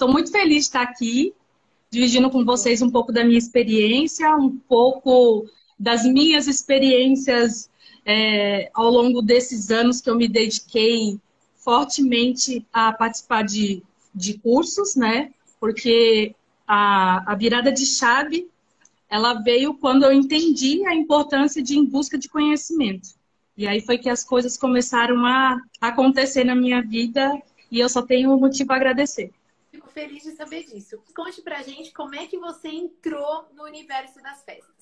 Estou muito feliz de estar aqui, dividindo com vocês um pouco da minha experiência, um pouco das minhas experiências é, ao longo desses anos que eu me dediquei fortemente a participar de, de cursos, né? Porque a, a virada de chave ela veio quando eu entendi a importância de ir em busca de conhecimento. E aí foi que as coisas começaram a acontecer na minha vida e eu só tenho motivo a agradecer. Feliz de saber disso. Conte pra gente como é que você entrou no universo das festas.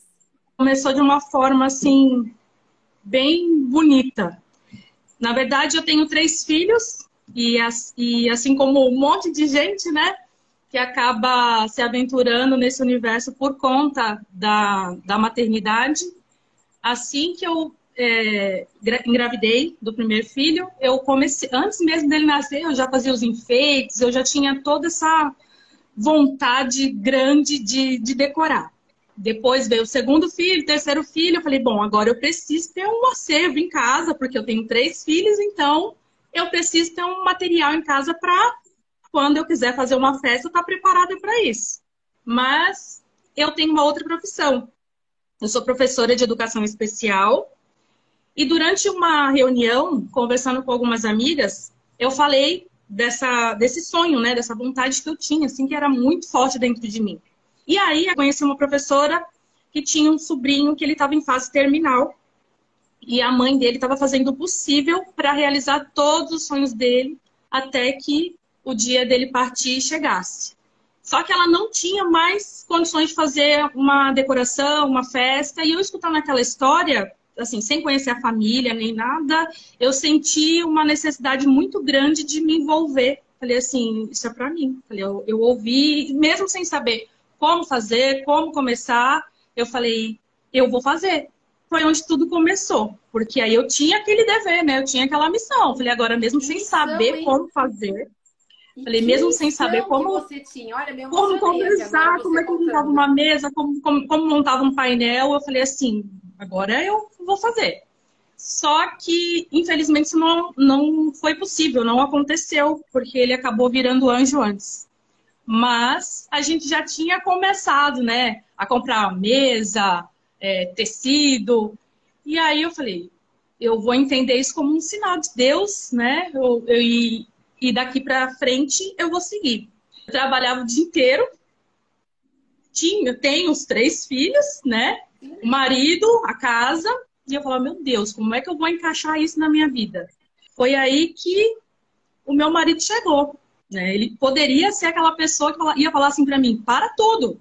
Começou de uma forma assim bem bonita. Na verdade, eu tenho três filhos e, e assim como um monte de gente, né, que acaba se aventurando nesse universo por conta da, da maternidade. Assim que eu é, engravidei do primeiro filho, eu comecei, antes mesmo dele nascer, eu já fazia os enfeites, eu já tinha toda essa vontade grande de, de decorar. Depois veio o segundo filho, terceiro filho, eu falei, bom, agora eu preciso ter um acervo em casa, porque eu tenho três filhos, então eu preciso ter um material em casa para quando eu quiser fazer uma festa, estar tá preparada para isso. Mas eu tenho uma outra profissão. Eu sou professora de educação especial e durante uma reunião, conversando com algumas amigas, eu falei dessa, desse sonho, né, dessa vontade que eu tinha, assim, que era muito forte dentro de mim. E aí eu conheci uma professora que tinha um sobrinho que ele estava em fase terminal e a mãe dele estava fazendo o possível para realizar todos os sonhos dele até que o dia dele partir chegasse. Só que ela não tinha mais condições de fazer uma decoração, uma festa, e eu escutando aquela história, assim, sem conhecer a família nem nada, eu senti uma necessidade muito grande de me envolver. Falei assim, isso é para mim. Falei, eu, eu ouvi, mesmo sem saber como fazer, como começar, eu falei, eu vou fazer. Foi onde tudo começou, porque aí eu tinha aquele dever, né? Eu tinha aquela missão. Falei, agora mesmo sem saber como fazer, Falei, mesmo sem saber como você tinha, olha, como conversar, como é que montava uma mesa, como, como, como montava um painel, eu falei assim, agora eu vou fazer. Só que, infelizmente, isso não, não foi possível, não aconteceu, porque ele acabou virando anjo antes. Mas a gente já tinha começado, né, a comprar mesa, é, tecido. E aí eu falei, eu vou entender isso como um sinal de Deus, né? Eu, eu, e, e daqui para frente eu vou seguir. Eu trabalhava o dia inteiro, tinha, tenho os três filhos, né? O marido, a casa, e eu falava, meu Deus, como é que eu vou encaixar isso na minha vida? Foi aí que o meu marido chegou. Né? Ele poderia ser aquela pessoa que ia falar assim para mim, para tudo.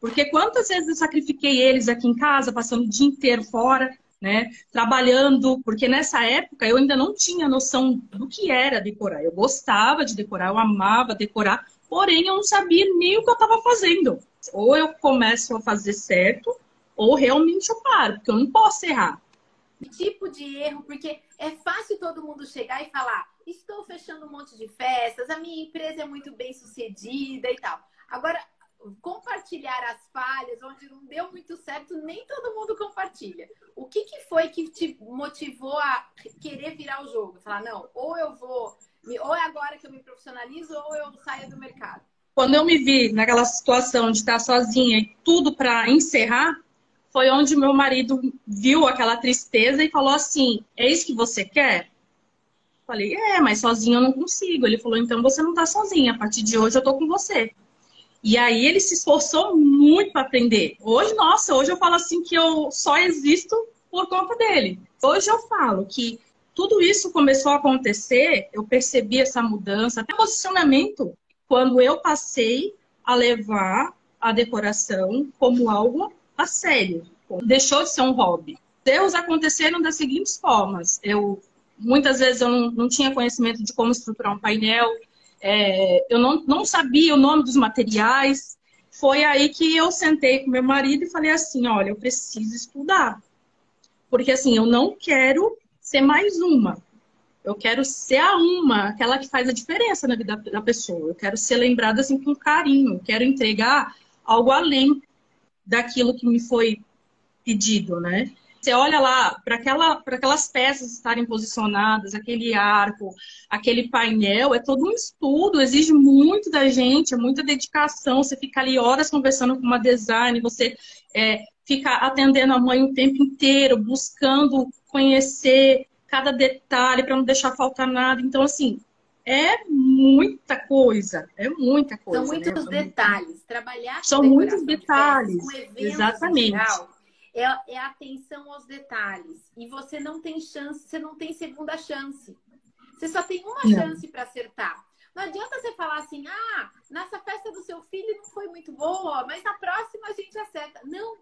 Porque quantas vezes eu sacrifiquei eles aqui em casa, passando o dia inteiro fora, né? Trabalhando, porque nessa época eu ainda não tinha noção do que era decorar. Eu gostava de decorar, eu amava decorar, porém eu não sabia nem o que eu estava fazendo. Ou eu começo a fazer certo, ou realmente eu paro, porque eu não posso errar. Tipo de erro, porque é fácil todo mundo chegar e falar: estou fechando um monte de festas, a minha empresa é muito bem sucedida e tal. Agora, compartilhar as falhas, onde não deu muito certo, nem todo mundo compartilha. O que, que foi que te motivou a querer virar o jogo? Falar, não, ou eu vou, ou é agora que eu me profissionalizo, ou eu saio do mercado. Quando eu me vi naquela situação de estar sozinha e tudo para encerrar, foi onde meu marido viu aquela tristeza e falou assim: É isso que você quer? Falei: É, mas sozinho eu não consigo. Ele falou: Então você não está sozinha. A partir de hoje eu tô com você. E aí ele se esforçou muito para aprender. Hoje, nossa, hoje eu falo assim que eu só existo por conta dele. Hoje eu falo que tudo isso começou a acontecer, eu percebi essa mudança, até posicionamento, quando eu passei a levar a decoração como algo a sério. Deixou de ser um hobby. Erros aconteceram das seguintes formas. Eu muitas vezes eu não, não tinha conhecimento de como estruturar um painel, é, eu não, não sabia o nome dos materiais. Foi aí que eu sentei com meu marido e falei assim: olha, eu preciso estudar. Porque assim, eu não quero ser mais uma. Eu quero ser a uma, aquela que faz a diferença na vida da pessoa. Eu quero ser lembrada assim com carinho. Eu quero entregar algo além daquilo que me foi pedido, né? Você olha lá para aquela, aquelas peças estarem posicionadas, aquele arco, aquele painel, é todo um estudo, exige muito da gente, é muita dedicação. Você fica ali horas conversando com uma design, você é, fica atendendo a mãe o tempo inteiro, buscando conhecer cada detalhe para não deixar faltar nada. Então, assim, é muita coisa, é muita coisa. São muitos né? detalhes. Trabalhar São muitos detalhes. com Exatamente. Geral, é, é atenção aos detalhes. E você não tem chance, você não tem segunda chance. Você só tem uma não. chance para acertar. Não adianta você falar assim, ah, nessa festa do seu filho não foi muito boa, mas na próxima a gente acerta. Não,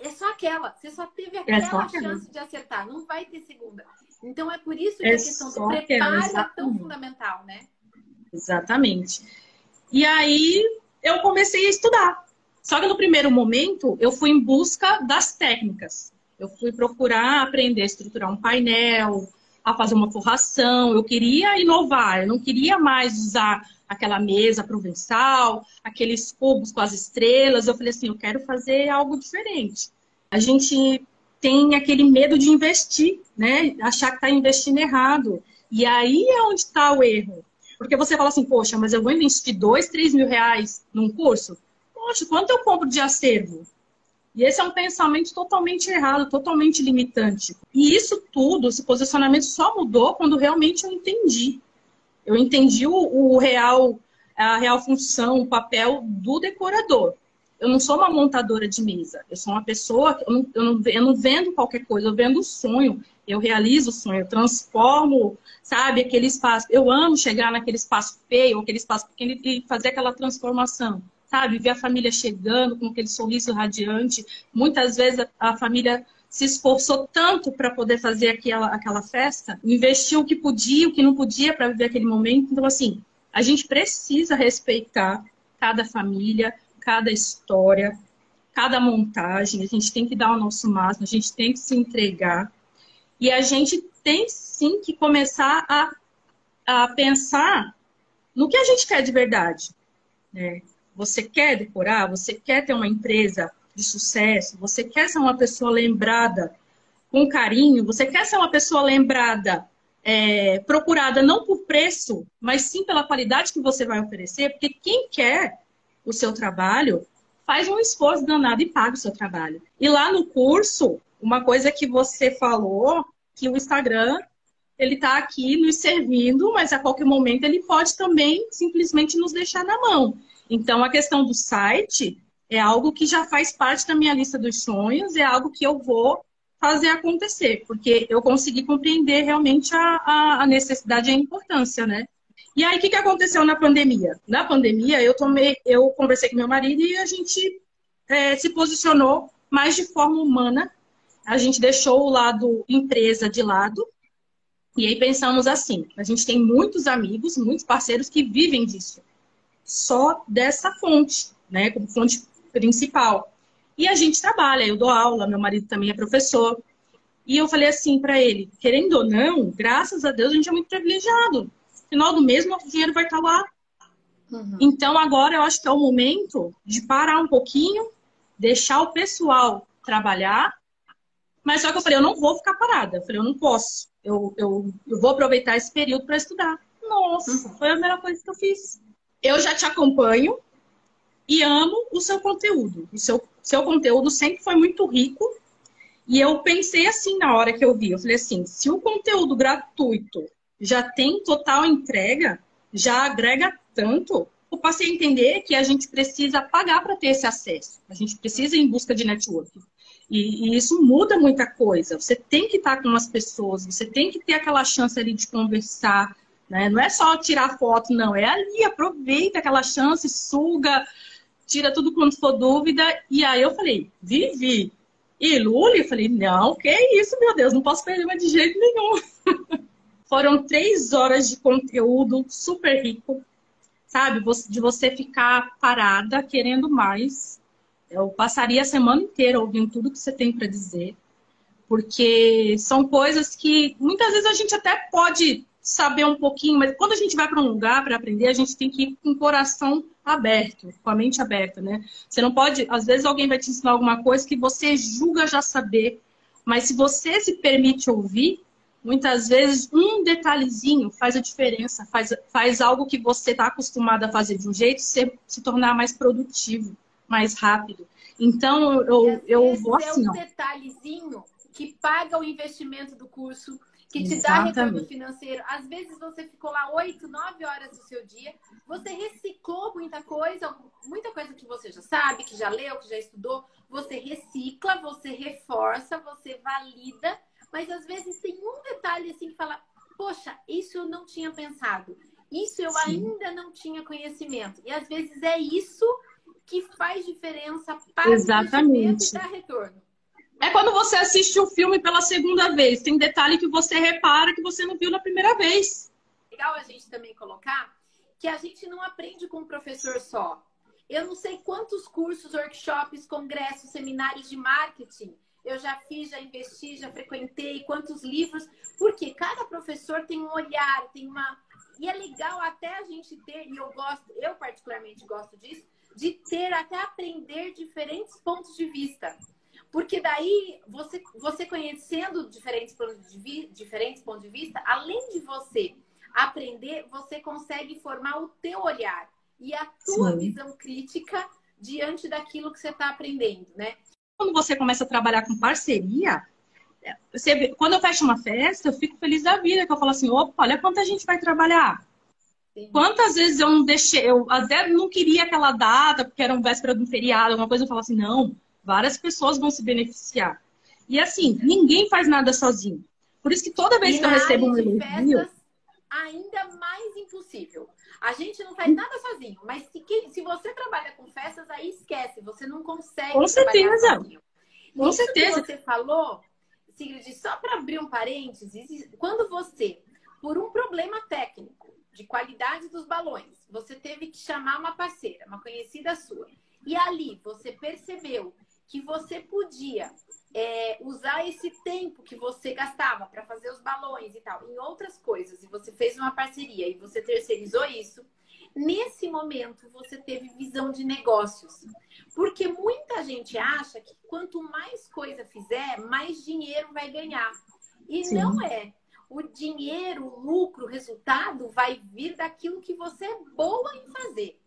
é só aquela. Você só teve aquela é chance de acertar. Não vai ter segunda. Então é por isso que é a questão do preparo é tão fundamental, né? Exatamente. E aí eu comecei a estudar. Só que no primeiro momento eu fui em busca das técnicas. Eu fui procurar aprender a estruturar um painel, a fazer uma forração. Eu queria inovar, eu não queria mais usar aquela mesa provençal, aqueles cubos com as estrelas. Eu falei assim, eu quero fazer algo diferente. A gente tem aquele medo de investir, né? Achar que está investindo errado. E aí é onde está o erro. Porque você fala assim, poxa, mas eu vou investir dois, três mil reais num curso? Poxa, quanto eu compro de acervo? E esse é um pensamento totalmente errado, totalmente limitante. E isso tudo, esse posicionamento só mudou quando realmente eu entendi. Eu entendi o, o real, a real função, o papel do decorador eu não sou uma montadora de mesa. Eu sou uma pessoa, eu não, eu não, eu não vendo qualquer coisa, eu vendo o sonho. Eu realizo o sonho, eu transformo, sabe, aquele espaço. Eu amo chegar naquele espaço feio, aquele espaço pequeno e fazer aquela transformação, sabe? Ver a família chegando com aquele sorriso radiante. Muitas vezes a, a família se esforçou tanto para poder fazer aquela, aquela festa, investiu o que podia, o que não podia para viver aquele momento. Então, assim, a gente precisa respeitar cada família, cada história, cada montagem, a gente tem que dar o nosso máximo, a gente tem que se entregar. E a gente tem sim que começar a, a pensar no que a gente quer de verdade. Né? Você quer decorar? Você quer ter uma empresa de sucesso? Você quer ser uma pessoa lembrada com carinho? Você quer ser uma pessoa lembrada, é, procurada não por preço, mas sim pela qualidade que você vai oferecer? Porque quem quer o seu trabalho, faz um esforço danado e paga o seu trabalho. E lá no curso, uma coisa que você falou, que o Instagram ele está aqui nos servindo, mas a qualquer momento ele pode também simplesmente nos deixar na mão. Então, a questão do site é algo que já faz parte da minha lista dos sonhos, é algo que eu vou fazer acontecer, porque eu consegui compreender realmente a, a necessidade e a importância, né? E aí, o que, que aconteceu na pandemia? Na pandemia, eu tomei, eu conversei com meu marido e a gente é, se posicionou mais de forma humana. A gente deixou o lado empresa de lado. E aí pensamos assim: a gente tem muitos amigos, muitos parceiros que vivem disso. Só dessa fonte, né? Como fonte principal. E a gente trabalha, eu dou aula, meu marido também é professor. E eu falei assim para ele: querendo ou não, graças a Deus a gente é muito privilegiado final do mês nosso dinheiro vai estar lá. Uhum. Então agora eu acho que é o momento de parar um pouquinho, deixar o pessoal trabalhar. Mas só que eu falei, eu não vou ficar parada. Eu falei, eu não posso. Eu, eu, eu vou aproveitar esse período para estudar. Nossa, uhum. foi a melhor coisa que eu fiz. Eu já te acompanho e amo o seu conteúdo. O seu, seu conteúdo sempre foi muito rico. E eu pensei assim na hora que eu vi. Eu falei assim, se o conteúdo gratuito já tem total entrega, já agrega tanto, eu passei a entender que a gente precisa pagar para ter esse acesso. A gente precisa ir em busca de network. E, e, isso muda muita coisa. Você tem que estar com as pessoas, você tem que ter aquela chance ali de conversar. Né? Não é só tirar foto, não. É ali, aproveita aquela chance, suga, tira tudo quando for dúvida. E aí eu falei, Vivi. E Luli, eu falei, não, que isso, meu Deus, não posso perder mais de jeito nenhum. Foram três horas de conteúdo super rico, sabe? De você ficar parada, querendo mais. Eu passaria a semana inteira ouvindo tudo que você tem para dizer, porque são coisas que muitas vezes a gente até pode saber um pouquinho, mas quando a gente vai para um lugar para aprender, a gente tem que ir com o coração aberto, com a mente aberta, né? Você não pode, às vezes alguém vai te ensinar alguma coisa que você julga já saber, Mas se você se permite ouvir, muitas vezes um detalhezinho faz a diferença, faz, faz algo que você está acostumado a fazer de um jeito se, se tornar mais produtivo, mais rápido. Então eu, eu vou assim. É um detalhezinho que paga o investimento do curso, que te Exatamente. dá retorno financeiro. Às vezes você ficou lá oito, nove horas do seu dia, você reciclou muita coisa, muita coisa que você já sabe, que já leu, que já estudou. Você recicla, você reforça, você valida, mas às vezes tem um detalhe assim que fala: poxa, isso eu não tinha pensado, isso eu Sim. ainda não tinha conhecimento. E às vezes é isso que faz diferença para Exatamente. o dar retorno. É quando você assiste o filme pela segunda vez. Tem detalhe que você repara que você não viu na primeira vez. Legal a gente também colocar que a gente não aprende com um professor só. Eu não sei quantos cursos, workshops, congressos, seminários de marketing eu já fiz, já investi, já frequentei, quantos livros, porque cada professor tem um olhar, tem uma. E é legal até a gente ter, e eu gosto, eu particularmente gosto disso, de ter até aprender diferentes pontos de vista. Porque daí, você, você conhecendo diferentes pontos, de vi, diferentes pontos de vista, além de você aprender, você consegue formar o teu olhar e a tua Sim. visão crítica diante daquilo que você está aprendendo, né? Quando você começa a trabalhar com parceria, você, quando eu fecho uma festa, eu fico feliz da vida, que eu falo assim, opa, olha quanta gente vai trabalhar. Sim. Quantas vezes eu não deixei, eu até não queria aquela data, porque era um véspera de um feriado, alguma coisa, eu falo assim, não, Várias pessoas vão se beneficiar. E assim, ninguém faz nada sozinho. Por isso que toda vez e que eu recebo um elogio. Ainda mais impossível. A gente não faz nada sozinho, mas se, se você trabalha com festas, aí esquece, você não consegue. Com certeza. Com Isso certeza. Que você falou, Sigrid, só para abrir um parênteses, quando você, por um problema técnico de qualidade dos balões, você teve que chamar uma parceira, uma conhecida sua, e ali você percebeu que você podia é, usar esse tempo que você gastava para fazer os balões e tal em outras coisas, e você fez uma parceria e você terceirizou isso, nesse momento você teve visão de negócios. Porque muita gente acha que quanto mais coisa fizer, mais dinheiro vai ganhar. E Sim. não é. O dinheiro, o lucro, o resultado vai vir daquilo que você é boa em fazer.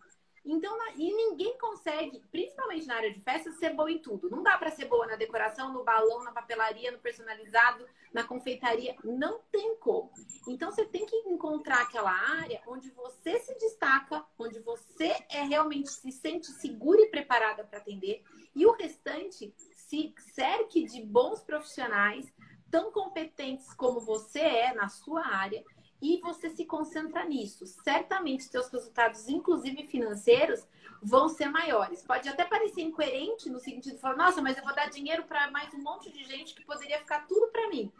Então, e ninguém consegue, principalmente na área de festas, ser boa em tudo. Não dá para ser boa na decoração, no balão, na papelaria, no personalizado, na confeitaria. Não tem como. Então, você tem que encontrar aquela área onde você se destaca, onde você é realmente se sente segura e preparada para atender. E o restante se cerque de bons profissionais, tão competentes como você é na sua área, e você se concentra nisso, certamente seus resultados, inclusive financeiros, vão ser maiores. Pode até parecer incoerente no sentido de falar, nossa, mas eu vou dar dinheiro para mais um monte de gente que poderia ficar tudo para mim.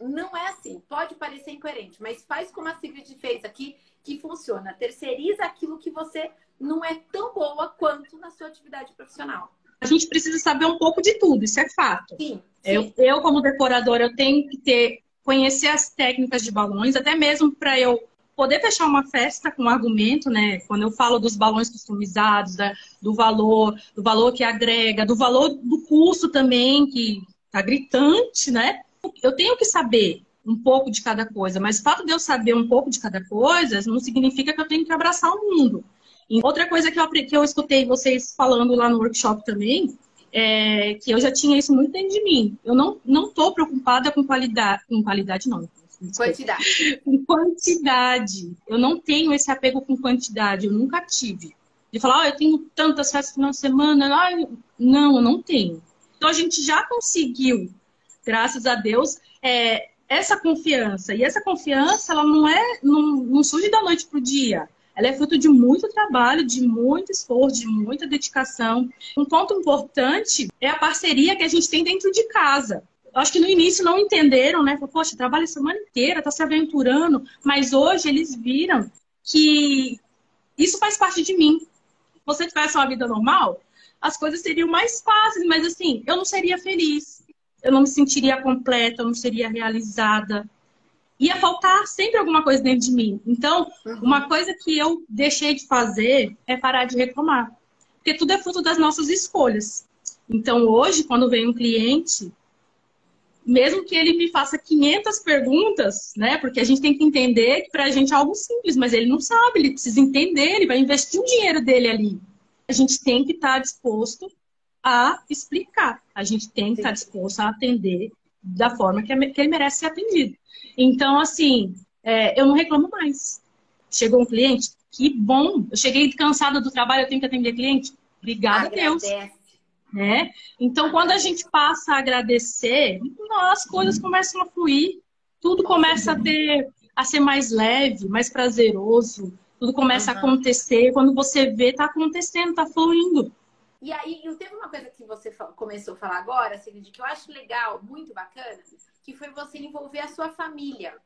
Não é assim. Pode parecer incoerente, mas faz como a Sigrid fez aqui, que funciona. Terceiriza aquilo que você não é tão boa quanto na sua atividade profissional. A gente precisa saber um pouco de tudo, isso é fato. Sim. sim. Eu, eu, como decoradora, eu tenho que ter conhecer as técnicas de balões, até mesmo para eu poder fechar uma festa com um argumento, né? Quando eu falo dos balões customizados, né? do valor, do valor que agrega, do valor do custo também, que tá gritante, né? Eu tenho que saber um pouco de cada coisa, mas o fato de eu saber um pouco de cada coisa não significa que eu tenho que abraçar o mundo. E outra coisa que eu, que eu escutei vocês falando lá no workshop também é, que eu já tinha isso muito dentro de mim. Eu não não tô preocupada com qualidade, com qualidade não. Quantidade. Com quantidade. Eu não tenho esse apego com quantidade, eu nunca tive. De falar, oh, eu tenho tantas festas no final de semana. Ai, não, eu não tenho. Então a gente já conseguiu, graças a Deus, é, essa confiança. E essa confiança, ela não é, não, não surge da noite pro dia ela é fruto de muito trabalho, de muito esforço, de muita dedicação. Um ponto importante é a parceria que a gente tem dentro de casa. Acho que no início não entenderam, né? Poxa, trabalha a semana inteira, tá se aventurando, mas hoje eles viram que isso faz parte de mim. Se você tivesse uma vida normal, as coisas seriam mais fáceis, mas assim, eu não seria feliz, eu não me sentiria completa, eu não seria realizada ia faltar sempre alguma coisa dentro de mim. Então, uhum. uma coisa que eu deixei de fazer é parar de reclamar. Porque tudo é fruto das nossas escolhas. Então, hoje, quando vem um cliente, mesmo que ele me faça 500 perguntas, né? Porque a gente tem que entender que para a gente é algo simples, mas ele não sabe, ele precisa entender, ele vai investir o dinheiro dele ali. A gente tem que estar tá disposto a explicar, a gente tem que estar tá disposto a atender da forma que ele merece ser atendido. Então, assim, é, eu não reclamo mais. Chegou um cliente, que bom. Eu cheguei cansada do trabalho, eu tenho que atender cliente. Obrigada Agradece. a Deus. Né? Então, quando a gente passa a agradecer, as coisas começam a fluir, tudo começa a ter a ser mais leve, mais prazeroso, tudo começa uhum. a acontecer. Quando você vê, tá acontecendo, tá fluindo. E aí, eu teve uma coisa que você começou a falar agora, assim, de que eu acho legal, muito bacana, que foi você envolver a sua família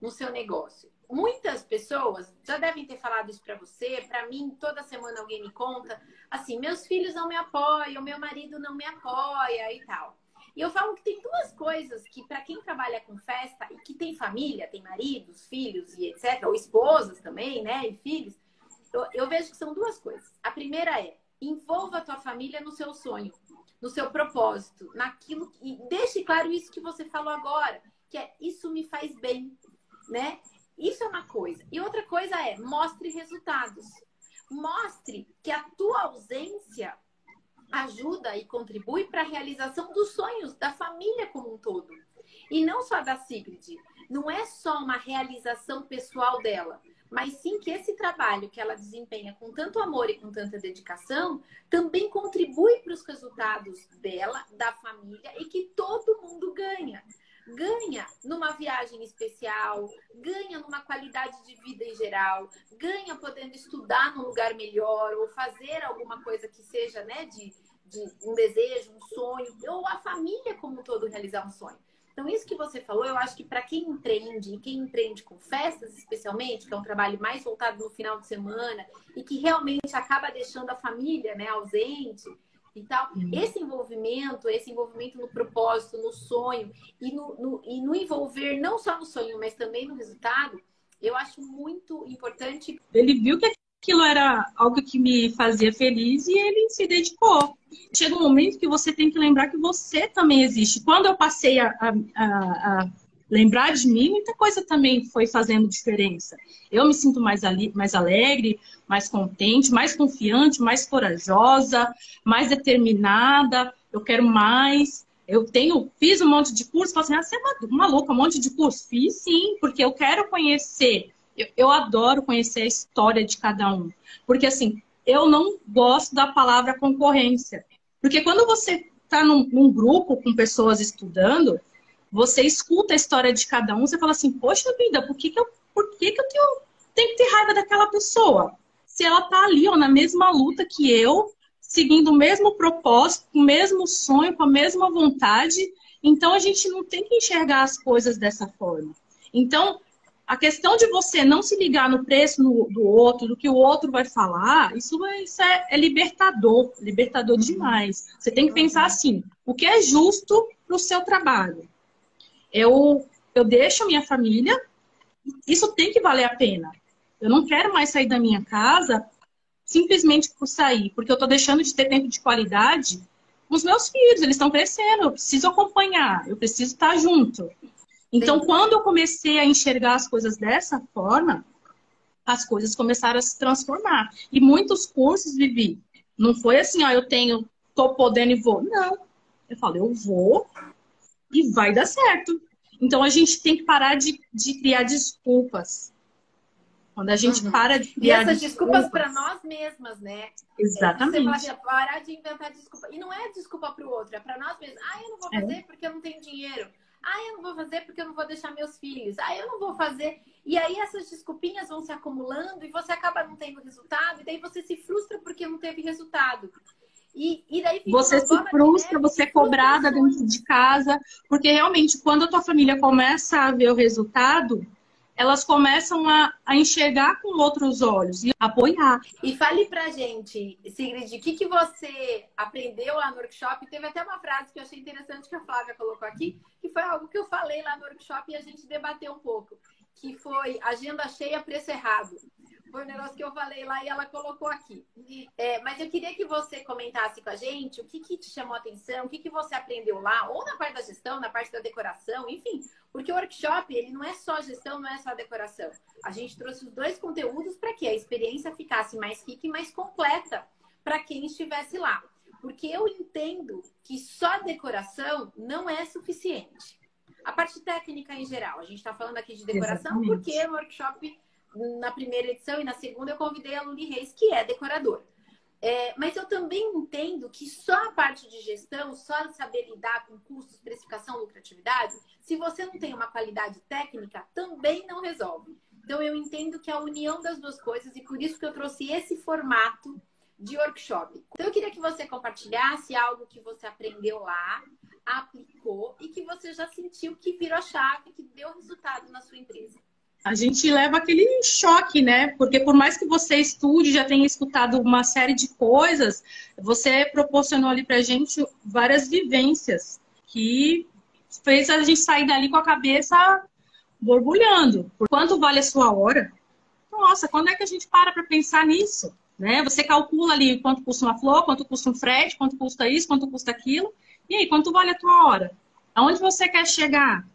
no seu negócio. Muitas pessoas já devem ter falado isso para você, para mim, toda semana alguém me conta, assim, meus filhos não me apoiam, meu marido não me apoia e tal. E eu falo que tem duas coisas que, para quem trabalha com festa e que tem família, tem maridos, filhos e etc., ou esposas também, né, e filhos, eu, eu vejo que são duas coisas. A primeira é envolva a tua família no seu sonho, no seu propósito, naquilo e deixe claro isso que você falou agora, que é isso me faz bem, né? Isso é uma coisa. E outra coisa é mostre resultados. Mostre que a tua ausência ajuda e contribui para a realização dos sonhos da família como um todo. E não só da Sigrid. Não é só uma realização pessoal dela, mas sim que esse trabalho que ela desempenha com tanto amor e com tanta dedicação também contribui para os resultados dela, da família e que todo mundo ganha. Ganha numa viagem especial, ganha numa qualidade de vida em geral, ganha podendo estudar num lugar melhor ou fazer alguma coisa que seja né, de, de um desejo, um sonho, ou a família como um todo realizar um sonho. Então, isso que você falou, eu acho que para quem empreende, e quem empreende com festas especialmente, que é um trabalho mais voltado no final de semana, e que realmente acaba deixando a família né, ausente e tal, uhum. esse envolvimento, esse envolvimento no propósito, no sonho, e no, no, e no envolver não só no sonho, mas também no resultado, eu acho muito importante. Ele viu que aquilo era algo que me fazia feliz e ele se dedicou. Chega um momento que você tem que lembrar que você também existe. Quando eu passei a, a, a lembrar de mim, muita coisa também foi fazendo diferença. Eu me sinto mais, ali, mais alegre, mais contente, mais confiante, mais corajosa, mais determinada. Eu quero mais. Eu tenho, fiz um monte de curso, falei assim, ah, você é maluca, um monte de curso? Fiz sim, porque eu quero conhecer eu, eu adoro conhecer a história de cada um. Porque, assim, eu não gosto da palavra concorrência. Porque quando você está num, num, grupo com pessoas estudando, você escuta a história de cada um, você fala assim, poxa vida, por que, que eu, por que, que eu tenho, tenho que ter raiva daquela pessoa? Se ela tá ali, ó, na mesma luta que eu, seguindo o mesmo propósito, o mesmo sonho, com a mesma vontade, então a gente não tem que enxergar as coisas dessa forma. Então, a questão de você não se ligar no preço no, do outro, do que o outro vai falar, isso, é, isso é, é libertador, libertador demais. Você tem que pensar assim: o que é justo para o seu trabalho? Eu, eu deixo minha família, isso tem que valer a pena. Eu não quero mais sair da minha casa simplesmente por sair, porque eu estou deixando de ter tempo de qualidade com os meus filhos, eles estão crescendo, eu preciso acompanhar, eu preciso estar junto. Então, quando eu comecei a enxergar as coisas dessa forma, as coisas começaram a se transformar. E muitos cursos vivi. Não foi assim, ó, eu tenho, tô podendo e vou. Não. Eu falo, eu vou e vai dar certo. Então a gente tem que parar de, de criar desculpas. Quando a gente uhum. para de criar. E essas desculpas, para nós mesmas, né? Exatamente. Você assim, parar de inventar desculpa. E não é desculpa para o outro, é para nós mesmos. Ah, eu não vou é. fazer é. porque eu não tenho dinheiro. Ah, eu não vou fazer porque eu não vou deixar meus filhos. Ah, eu não vou fazer. E aí essas desculpinhas vão se acumulando e você acaba não tendo resultado. E daí você se frustra porque não teve resultado. E, e daí você se frustra, você é cobrada dentro de casa. Porque realmente, quando a tua família começa a ver o resultado, elas começam a, a, enxergar com outros olhos e apoiar. E fale pra gente, Sigrid, o que, que você aprendeu lá no workshop? Teve até uma frase que eu achei interessante que a Flávia colocou aqui, que foi algo que eu falei lá no workshop e a gente debateu um pouco, que foi agenda cheia, preço errado. Foi o negócio que eu falei lá e ela colocou aqui. É, mas eu queria que você comentasse com a gente o que, que te chamou a atenção, o que, que você aprendeu lá, ou na parte da gestão, na parte da decoração, enfim. Porque o workshop, ele não é só gestão, não é só decoração. A gente trouxe os dois conteúdos para que a experiência ficasse mais rica e mais completa para quem estivesse lá. Porque eu entendo que só decoração não é suficiente. A parte técnica em geral, a gente está falando aqui de decoração Exatamente. porque no workshop na primeira edição e na segunda eu convidei a Luli Reis, que é decoradora. É, mas eu também entendo que só a parte de gestão, só saber lidar com custos, precificação, lucratividade, se você não tem uma qualidade técnica, também não resolve. Então eu entendo que a união das duas coisas e por isso que eu trouxe esse formato de workshop. Então eu queria que você compartilhasse algo que você aprendeu lá, aplicou e que você já sentiu que virou chave, que deu resultado na sua empresa a gente leva aquele choque, né? Porque por mais que você estude, já tenha escutado uma série de coisas, você proporcionou ali pra gente várias vivências que fez a gente sair dali com a cabeça borbulhando. Por quanto vale a sua hora? Nossa, quando é que a gente para para pensar nisso? Né? Você calcula ali quanto custa uma flor, quanto custa um frete, quanto custa isso, quanto custa aquilo. E aí, quanto vale a tua hora? Aonde você quer chegar?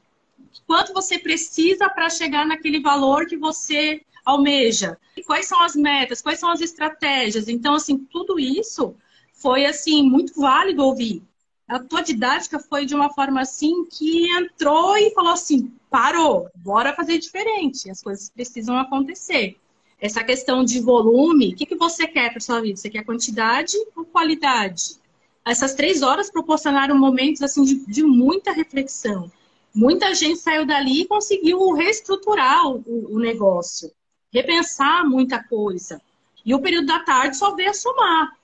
Quanto você precisa para chegar naquele valor que você almeja. E quais são as metas, quais são as estratégias. Então, assim, tudo isso foi, assim, muito válido ouvir. A tua didática foi de uma forma, assim, que entrou e falou assim, parou, bora fazer diferente. As coisas precisam acontecer. Essa questão de volume, o que, que você quer para sua vida? Você quer quantidade ou qualidade? Essas três horas proporcionaram momentos, assim, de, de muita reflexão muita gente saiu dali e conseguiu reestruturar o, o, negócio, repensar muita coisa. E o período da tarde só veio a somar.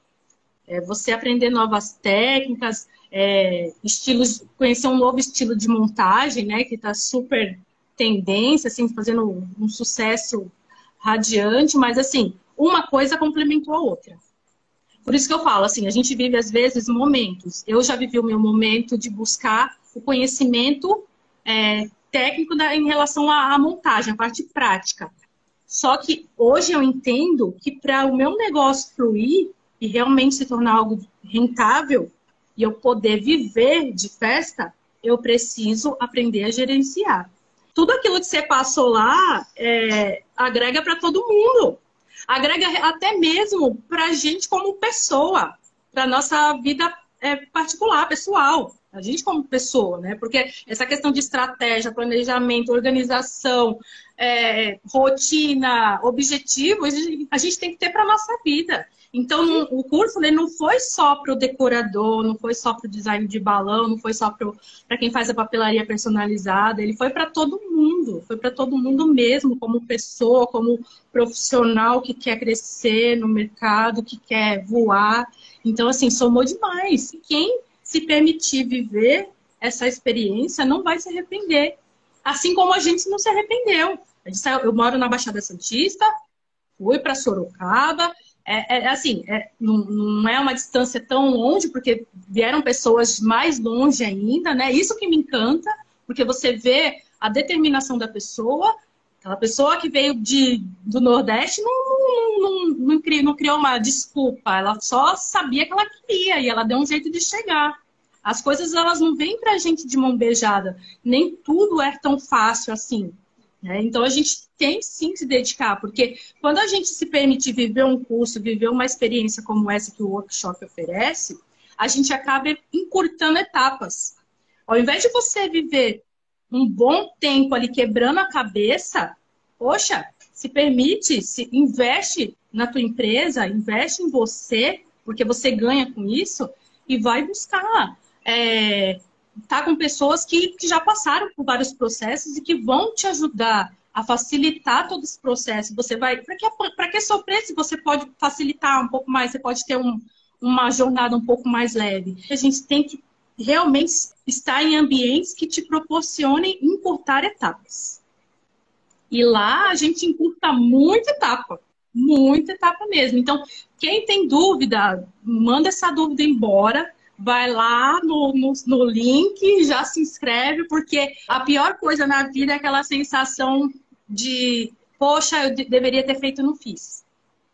É, você aprender novas técnicas, é, estilos, conhecer um novo estilo de montagem, né, que está super tendência, assim, fazendo um, um sucesso radiante, mas assim, uma coisa complementou a outra. Por isso que eu falo, assim, a gente vive às vezes momentos. Eu já vivi o meu momento de buscar o conhecimento é, técnico da, em relação à, à montagem, a parte prática. Só que hoje eu entendo que para o meu negócio fluir e realmente se tornar algo rentável e eu poder viver de festa, eu preciso aprender a gerenciar. Tudo aquilo que você passou lá é, agrega para todo mundo. Agrega até mesmo para a gente como pessoa, para nossa vida é, particular, pessoal a gente como pessoa, né? Porque essa questão de estratégia, planejamento, organização, é, rotina, objetivos, a gente tem que ter para a nossa vida. Então, o curso ele não foi só para o decorador, não foi só para o design de balão, não foi só para quem faz a papelaria personalizada, ele foi para todo mundo, foi para todo mundo mesmo, como pessoa, como profissional que quer crescer no mercado, que quer voar. Então, assim, somou demais. Quem se permitir viver essa experiência, não vai se arrepender. Assim como a gente não se arrependeu. Saiu, eu moro na Baixada Santista, fui para Sorocaba. É, é assim, é, não, não, é uma distância tão longe, porque vieram pessoas mais longe ainda, né? Isso que me encanta, porque você vê a determinação da pessoa. Aquela pessoa que veio de, do Nordeste não, não, não, não criou uma desculpa, ela só sabia que ela queria e ela deu um jeito de chegar. As coisas elas não vêm para a gente de mão beijada, nem tudo é tão fácil assim. Né? Então a gente tem sim que se dedicar, porque quando a gente se permite viver um curso, viver uma experiência como essa que o workshop oferece, a gente acaba encurtando etapas. Ao invés de você viver um bom tempo ali quebrando a cabeça, poxa, se permite, se investe na tua empresa, investe em você, porque você ganha com isso e vai buscar é, tá com pessoas que, que já passaram por vários processos e que vão te ajudar a facilitar todo esse processo. Você vai. Para que, que sofrer se você pode facilitar um pouco mais? Você pode ter um, uma jornada um pouco mais leve. A gente tem que realmente estar em ambientes que te proporcionem encurtar etapas. E lá a gente encurta muita etapa. Muita etapa mesmo. Então, quem tem dúvida, manda essa dúvida embora vai lá no, no, no link, já se inscreve, porque a pior coisa na vida é aquela sensação de poxa, eu deveria ter feito, não fiz.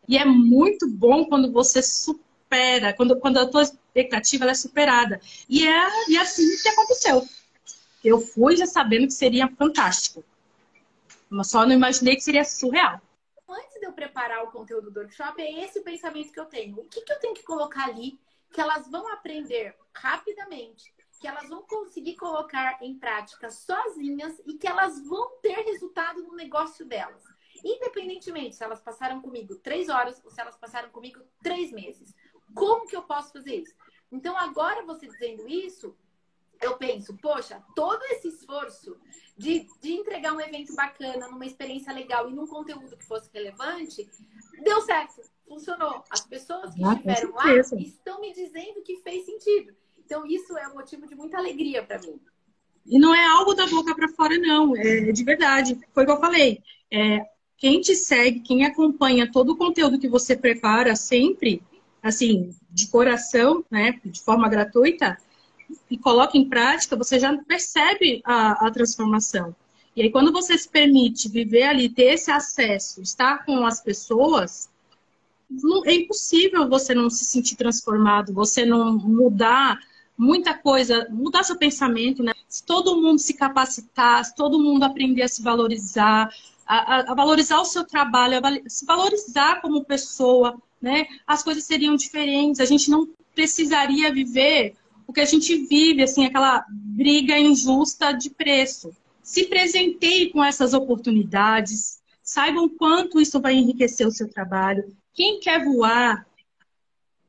E é muito bom quando você supera, quando, quando a tua expectativa é superada. E é e é assim que aconteceu. Eu fui já sabendo que seria fantástico. Mas só não imaginei que seria surreal. Antes de eu preparar o conteúdo do workshop, é esse o pensamento que eu tenho. O que, que eu tenho que colocar ali que elas vão aprender rapidamente, que elas vão conseguir colocar em prática sozinhas e que elas vão ter resultado no negócio delas. Independentemente se elas passaram comigo três horas ou se elas passaram comigo três meses. Como que eu posso fazer isso? Então, agora você dizendo isso, eu penso, poxa, todo esse esforço de, de entregar um evento bacana, numa experiência legal e num conteúdo que fosse relevante, deu certo, funcionou. As pessoas que ah, estiveram lá estão me dizendo que fez sentido. Então, isso é um motivo de muita alegria para mim. E não é algo da boca para fora, não. É de verdade. Foi o que eu falei. É, quem te segue, quem acompanha todo o conteúdo que você prepara sempre, assim, de coração, né, de forma gratuita, e coloca em prática, você já percebe a, a transformação. E aí, quando você se permite viver ali, ter esse acesso, estar com as pessoas, é impossível você não se sentir transformado, você não mudar muita coisa, mudar seu pensamento, né? Se todo mundo se capacitar, se todo mundo aprender a se valorizar, a, a, valorizar o seu trabalho, a se valorizar como pessoa, né? As coisas seriam diferentes. A gente não precisaria viver o que a gente vive, assim, aquela briga injusta de preço. Se presenteie com essas oportunidades, saibam quanto isso vai enriquecer o seu trabalho. Quem quer voar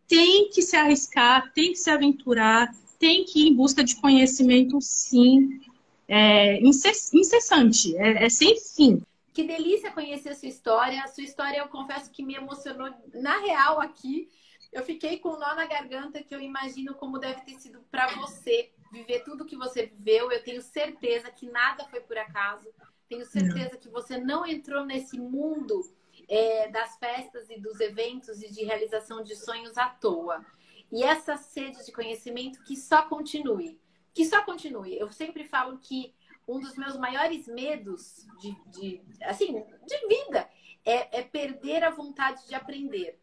tem que se arriscar, tem que se aventurar, tem que ir em busca de conhecimento, sim, é, incessante, é, é sem fim. Que delícia conhecer a sua história. A sua história, eu confesso que me emocionou na real aqui. Eu fiquei com um nó na garganta que eu imagino como deve ter sido para você viver tudo que você viveu. Eu tenho certeza que nada foi por acaso. Tenho certeza que você não entrou nesse mundo é, das festas e dos eventos e de realização de sonhos à toa. E essa sede de conhecimento que só continue. Que só continue. Eu sempre falo que um dos meus maiores medos de, de assim, de vida é, é, perder a vontade de aprender.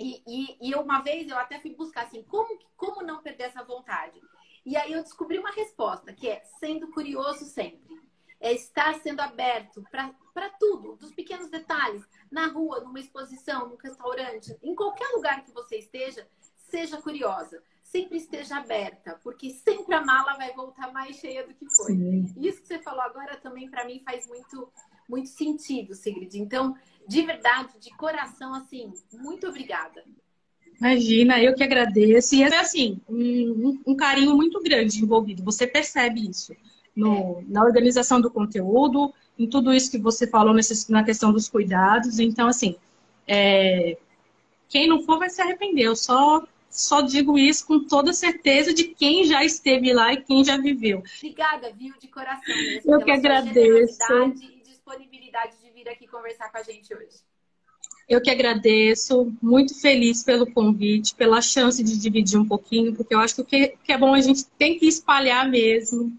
E, e, e, uma vez eu até fui buscar assim, como, como não perder essa vontade? E aí eu descobri uma resposta, que é sendo curioso sempre. É estar sendo aberto para tudo, dos pequenos detalhes, na rua, numa exposição, num restaurante, em qualquer lugar que você esteja, seja curiosa sempre esteja aberta, porque sempre a mala vai voltar mais cheia do que foi. Sim. Isso que você falou agora também para mim faz muito muito sentido, Sigrid. Então, de verdade, de coração, assim, muito obrigada. Imagina, eu que agradeço. E é assim, um, um carinho muito grande envolvido. Você percebe isso no, é. na organização do conteúdo, em tudo isso que você falou nesse, na questão dos cuidados. Então, assim, é, quem não for vai se arrepender. Eu só só digo isso com toda certeza de quem já esteve lá e quem já viveu. Obrigada, viu, de coração mesmo. Eu que agradeço. Disponibilidade de vir aqui conversar com a gente hoje. Eu que agradeço, muito feliz pelo convite, pela chance de dividir um pouquinho, porque eu acho que o que é bom a gente tem que espalhar mesmo.